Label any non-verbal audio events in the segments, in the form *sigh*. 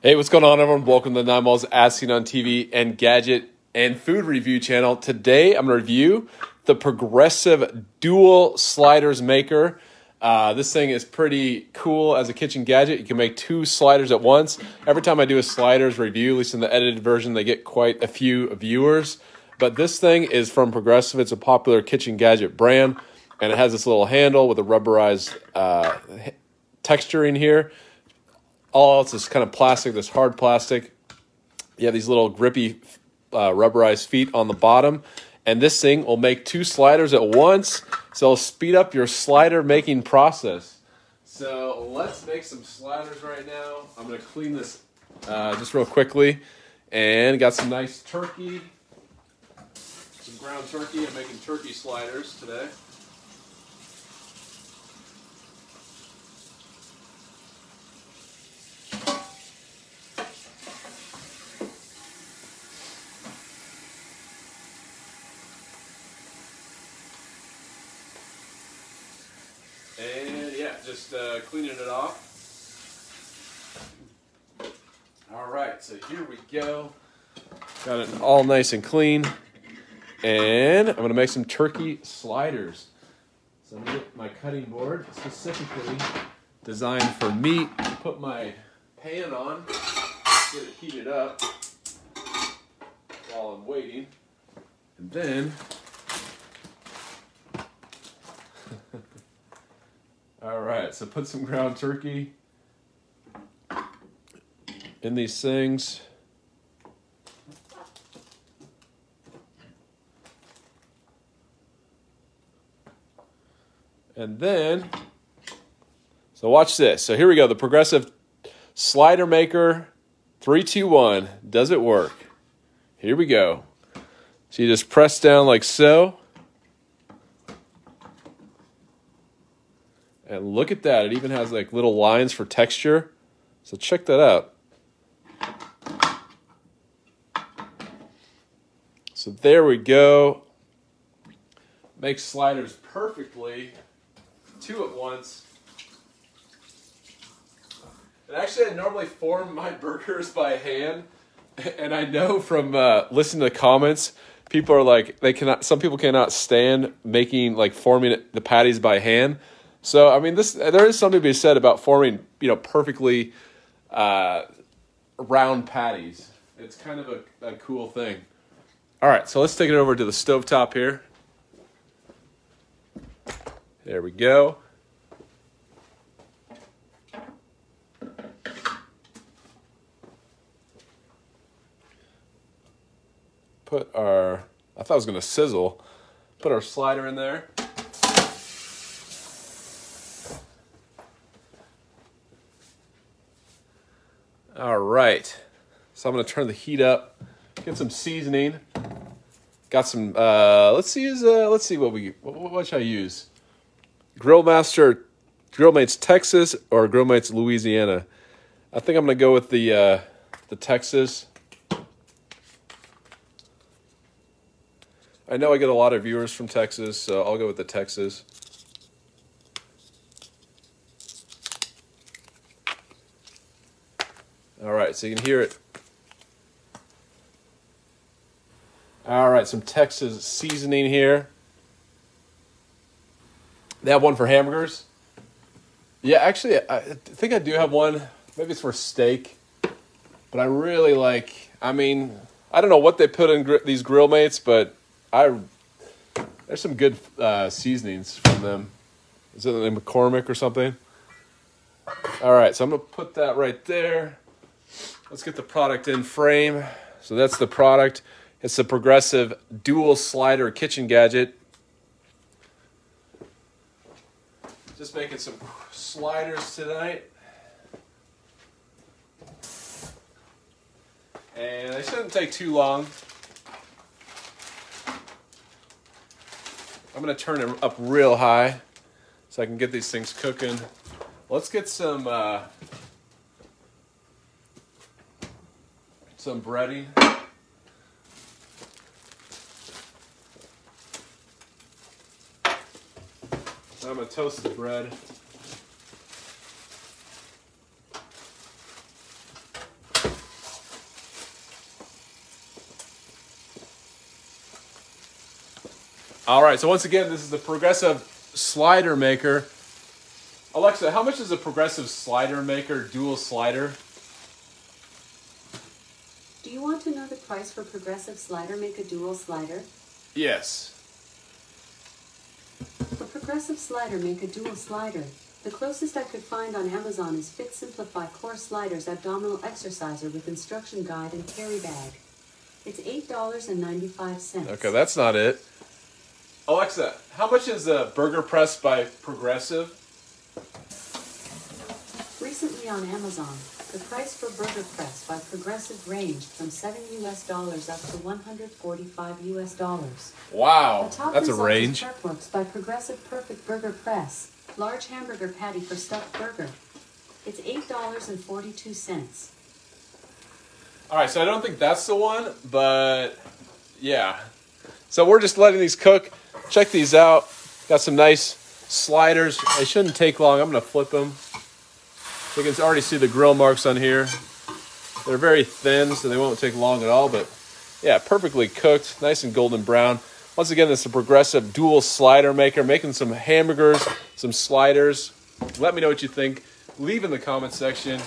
Hey, what's going on, everyone? Welcome to Nine Malls As Seen on TV and Gadget and Food Review channel. Today, I'm going to review the Progressive Dual Sliders Maker. Uh, this thing is pretty cool as a kitchen gadget. You can make two sliders at once. Every time I do a sliders review, at least in the edited version, they get quite a few viewers. But this thing is from Progressive. It's a popular kitchen gadget brand, and it has this little handle with a rubberized uh, texturing here all else is kind of plastic, this hard plastic. You have these little grippy uh, rubberized feet on the bottom. And this thing will make two sliders at once. So it'll speed up your slider making process. So let's make some sliders right now. I'm going to clean this uh, just real quickly. And got some nice turkey, some ground turkey. I'm making turkey sliders today. And yeah, just uh, cleaning it off. All right, so here we go. Got it all nice and clean. And I'm gonna make some turkey sliders. So I'm gonna get my cutting board specifically designed for meat. Put my pan on, get it heated up while I'm waiting. And then All right, so put some ground turkey in these things. And then, so watch this. So here we go. The progressive slider maker 321. Does it work? Here we go. So you just press down like so. And look at that. It even has like little lines for texture. So check that out. So there we go. Makes sliders perfectly. Two at once. And actually, I normally form my *laughs* burgers by hand. And I know from uh, listening to the comments, people are like, they cannot, some people cannot stand making, like, forming the patties by hand. So I mean, this there is something to be said about forming, you know, perfectly uh, round patties. It's kind of a, a cool thing. All right, so let's take it over to the stove top here. There we go. Put our, I thought I was going to sizzle. Put our slider in there. All right. So I'm going to turn the heat up, get some seasoning. Got some. Uh, let's use. Uh, let's see what we. What, what should I use? Grillmaster, Grillmates Texas or Grillmates Louisiana. I think I'm going to go with the uh, the Texas. I know I get a lot of viewers from Texas, so I'll go with the Texas. All right, so you can hear it. All right, some Texas seasoning here. They have one for hamburgers. Yeah, actually, I think I do have one. Maybe it's for steak. But I really like, I mean, I don't know what they put in gr- these grill mates, but I there's some good uh, seasonings from them. Is it McCormick or something? All right, so I'm to put that right there. Let's get the product in frame. So that's the product. It's the Progressive Dual Slider Kitchen Gadget. Just making some sliders tonight. And they shouldn't take too long. I'm to turn it up real high so I can get these things cooking. Let's get some uh, some breading. I'm gonna toast the bread. All right, so once again, this is the progressive slider maker. Alexa, how much is a progressive slider maker, dual slider? Want to know the price for Progressive Slider make a Dual Slider? Yes. For Progressive Slider make a Dual Slider, the closest I could find on Amazon is Fit Simplify Core Sliders Abdominal Exerciser with instruction guide and carry bag. It's $8.95. Okay, that's not it. Alexa, how much is a burger press by Progressive? Recently on Amazon, the price for Burger Press by Progressive ranged from 7 US dollars up to 145 US dollars. Wow, that's a range. Prepworks by Progressive Perfect Burger Press, large hamburger patty for stuffed burger. It's $8.42. All right, so I don't think that's the one, but yeah. So we're just letting these cook. Check these out. Got some nice sliders. They shouldn't take long. I'm going to flip them. You can already see the grill marks on here. They're very thin, so they won't take long at all, but yeah, perfectly cooked, nice and golden brown. Once again, this is a progressive dual slider maker, making some hamburgers, some sliders. Let me know what you think. Leave in the comment section.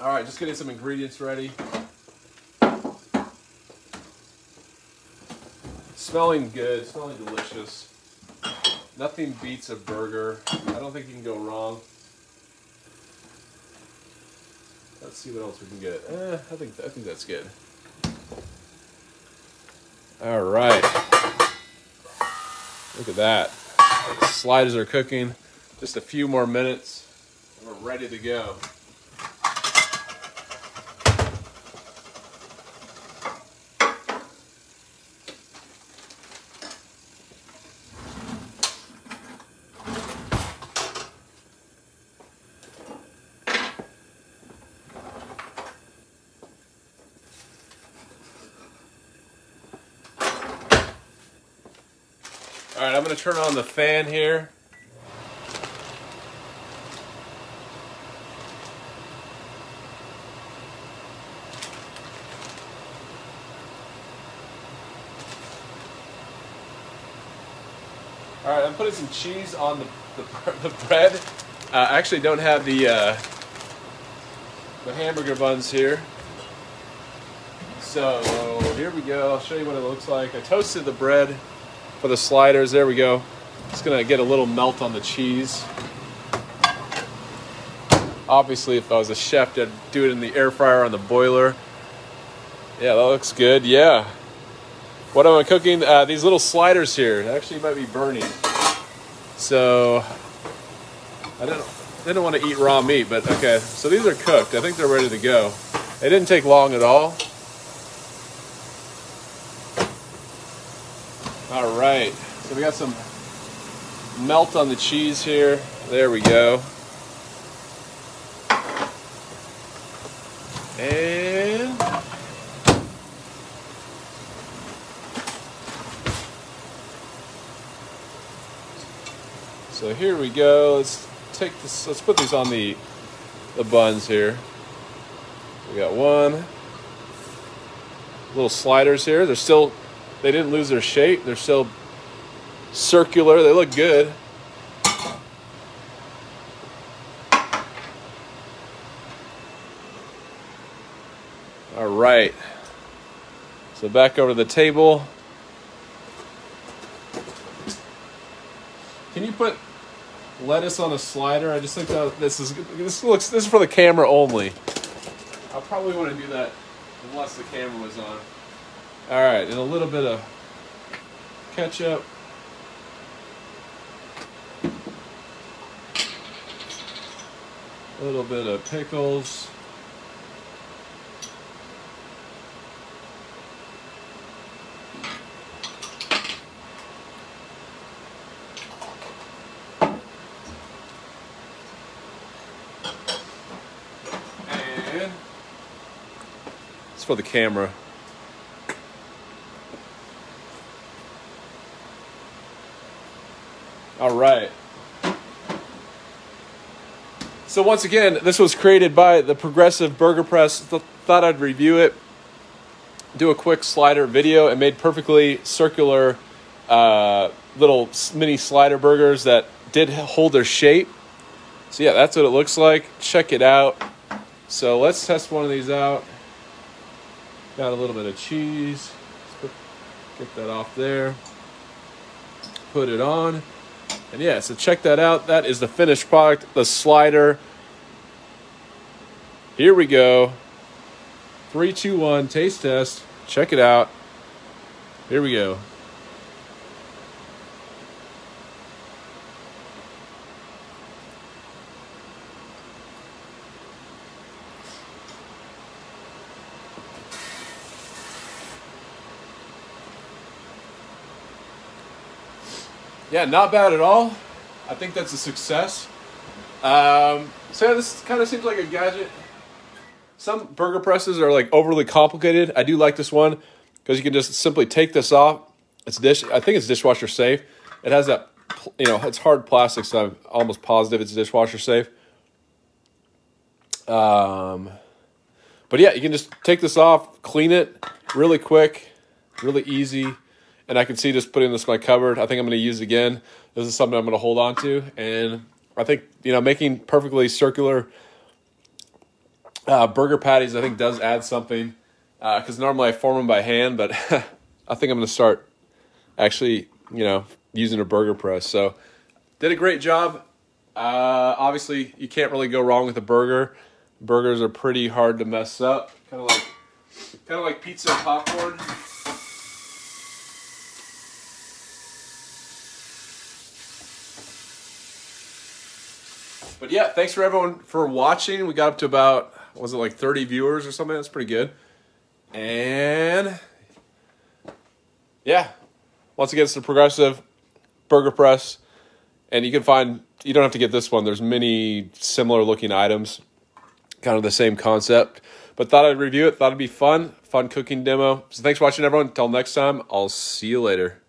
All right, just getting some ingredients ready. Smelling good, smelling delicious. Nothing beats a burger. I don't think you can go wrong. Let's see what else we can get. Eh, I think I think that's good. All right. Look at that. Sliders are cooking. Just a few more minutes. and We're ready to go. All right, I'm to turn on the fan here. All right, I'm putting some cheese on the, the, *laughs* the bread. Uh, I actually don't have the uh, the hamburger buns here. So here we go. I'll show you what it looks like. I toasted the bread for the sliders. There we go. It's gonna get a little melt on the cheese. Obviously, if I was a chef, I'd do it in the air fryer on the boiler. Yeah, that looks good. Yeah. What am I cooking? Uh, these little sliders here actually might be burning. So I didn't didn't want to eat raw meat, but okay. So these are cooked. I think they're ready to go. It didn't take long at all. All right. So we got some melt on the cheese here. There we go. And so here we go. Let's take this. Let's put these on the the buns here. We got one. Little sliders here. They're still. They didn't lose their shape. They're still circular. They look good. All right. So back over to the table. Can you put lettuce on a slider? I just think that this is this looks this is for the camera only. I'll probably want to do that unless the camera was on. All right, and a little bit of ketchup. A little bit of pickles. And it's for the camera. All right. So once again, this was created by the Progressive Burger Press. Th- thought I'd review it. do a quick slider video and made perfectly circular uh, little mini slider burgers that did hold their shape. So yeah, that's what it looks like. Check it out. So let's test one of these out. Got a little bit of cheese. Put, get that off there. Put it on. And yeah, so check that out. That is the finished product, the slider. Here we go. Three, two, one, taste test. Check it out. Here we go. Yeah, not bad at all. I think that's a success. Um, so yeah, this kind of seems like a gadget. Some burger presses are like overly complicated. I do like this one because you can just simply take this off. It's dish. I think it's dishwasher safe. It has that, you know, it's hard plastic, so I'm almost positive it's dishwasher safe. Um, but yeah, you can just take this off, clean it really quick, really easy and I can see just putting this in my cupboard. I think I'm going to use again. This is something I'm going to hold on to, and I think you know making perfectly circular uh, burger patties I think does add something because uh, normally I form them by hand, but *laughs* I think I'm going to start actually you know using a burger press. So did a great job. Uh, obviously, you can't really go wrong with a burger. Burgers are pretty hard to mess up, kind of like kind of like pizza popcorn. But yeah, thanks for everyone for watching. We got up to about was it like 30 viewers or something? That's pretty good. And yeah, once again, it's the progressive burger press, and you can find you don't have to get this one. There's many similar looking items, kind of the same concept. But thought I'd review it. Thought it'd be fun, fun cooking demo. So thanks for watching, everyone. Until next time, I'll see you later.